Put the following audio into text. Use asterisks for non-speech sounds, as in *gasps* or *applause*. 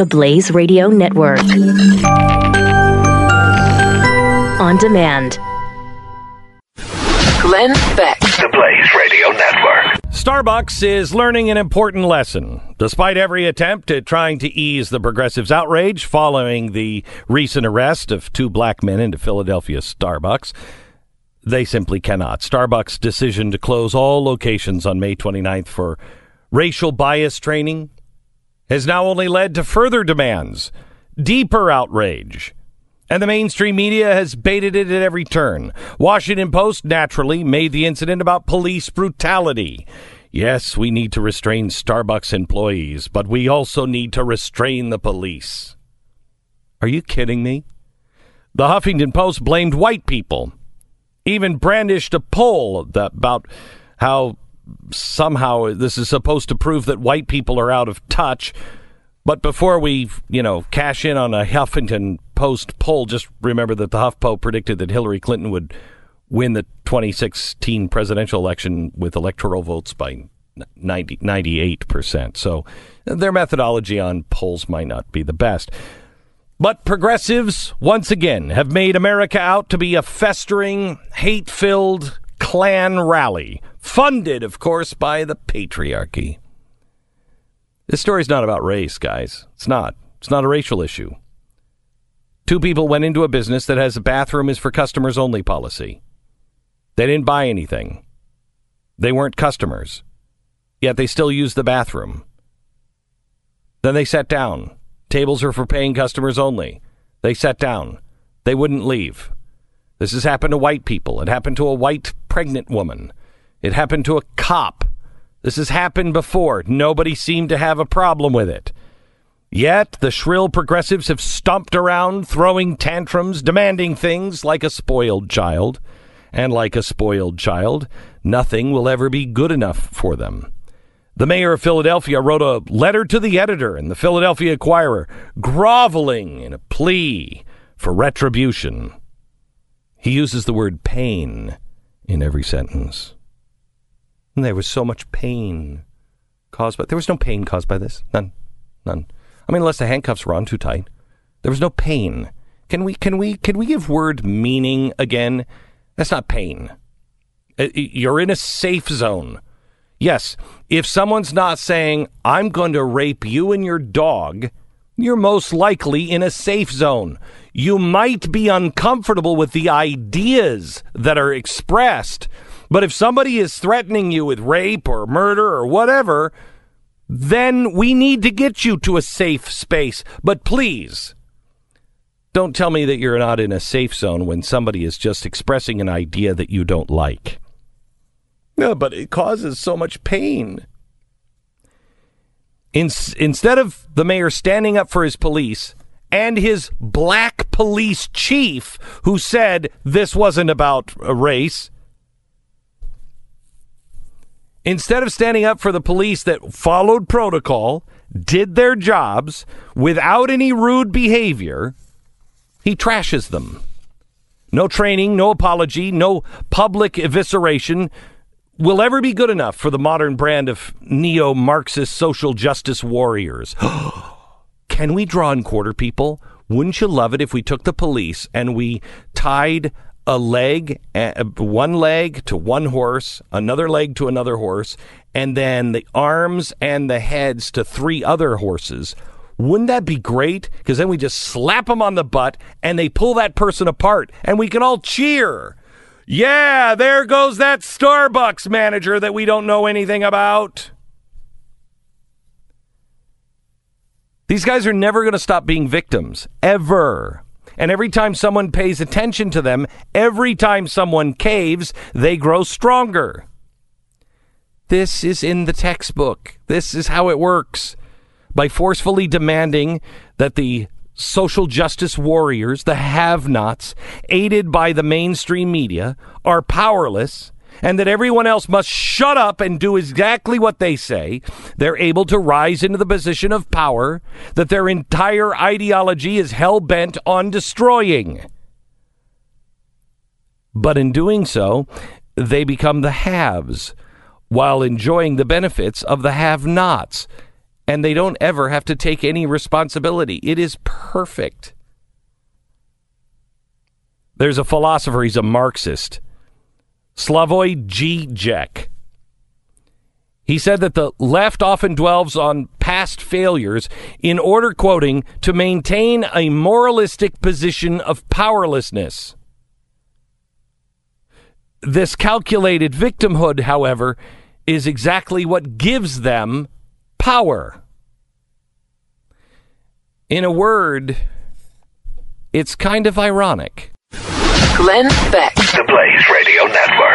The Blaze Radio Network. On demand. Glenn Beck. The Blaze Radio Network. Starbucks is learning an important lesson. Despite every attempt at trying to ease the progressives' outrage following the recent arrest of two black men into Philadelphia Starbucks, they simply cannot. Starbucks' decision to close all locations on May 29th for racial bias training has now only led to further demands, deeper outrage. And the mainstream media has baited it at every turn. Washington Post naturally made the incident about police brutality. Yes, we need to restrain Starbucks employees, but we also need to restrain the police. Are you kidding me? The Huffington Post blamed white people, even brandished a poll about how somehow this is supposed to prove that white people are out of touch. But before we, you know, cash in on a Huffington Post poll, just remember that the HuffPo predicted that Hillary Clinton would win the 2016 presidential election with electoral votes by 90, 98%. So their methodology on polls might not be the best. But progressives, once again, have made America out to be a festering, hate filled Klan rally, funded, of course, by the patriarchy. This story's not about race, guys. It's not. It's not a racial issue. Two people went into a business that has a bathroom is for customers only policy. They didn't buy anything. They weren't customers. Yet they still used the bathroom. Then they sat down. Tables are for paying customers only. They sat down. They wouldn't leave. This has happened to white people. It happened to a white pregnant woman. It happened to a cop. This has happened before. Nobody seemed to have a problem with it. Yet the shrill progressives have stomped around, throwing tantrums, demanding things like a spoiled child. And like a spoiled child, nothing will ever be good enough for them. The mayor of Philadelphia wrote a letter to the editor in the Philadelphia Inquirer, groveling in a plea for retribution. He uses the word pain in every sentence. And there was so much pain caused by there was no pain caused by this. None. None. I mean unless the handcuffs were on too tight. There was no pain. Can we can we can we give word meaning again? That's not pain. Uh, you're in a safe zone. Yes, if someone's not saying, I'm going to rape you and your dog, you're most likely in a safe zone. You might be uncomfortable with the ideas that are expressed, but if somebody is threatening you with rape or murder or whatever, then we need to get you to a safe space. But please, don't tell me that you're not in a safe zone when somebody is just expressing an idea that you don't like. No, but it causes so much pain. In, instead of the mayor standing up for his police and his black police chief, who said this wasn't about race, instead of standing up for the police that followed protocol, did their jobs without any rude behavior, he trashes them. No training, no apology, no public evisceration will ever be good enough for the modern brand of neo Marxist social justice warriors. *gasps* Can we draw and quarter people? Wouldn't you love it if we took the police and we tied a leg, one leg to one horse, another leg to another horse, and then the arms and the heads to three other horses? Wouldn't that be great? Because then we just slap them on the butt and they pull that person apart and we can all cheer. Yeah, there goes that Starbucks manager that we don't know anything about. These guys are never going to stop being victims, ever. And every time someone pays attention to them, every time someone caves, they grow stronger. This is in the textbook. This is how it works. By forcefully demanding that the social justice warriors, the have nots, aided by the mainstream media, are powerless and that everyone else must shut up and do exactly what they say, they're able to rise into the position of power that their entire ideology is hell bent on destroying. But in doing so, they become the haves while enjoying the benefits of the have nots. And they don't ever have to take any responsibility. It is perfect. There's a philosopher, he's a Marxist, Slavoj Žižek. He said that the left often dwells on past failures in order, quoting, to maintain a moralistic position of powerlessness. This calculated victimhood, however, is exactly what gives them power. In a word, it's kind of ironic. Glenn Beck. The Blaze Radio Network.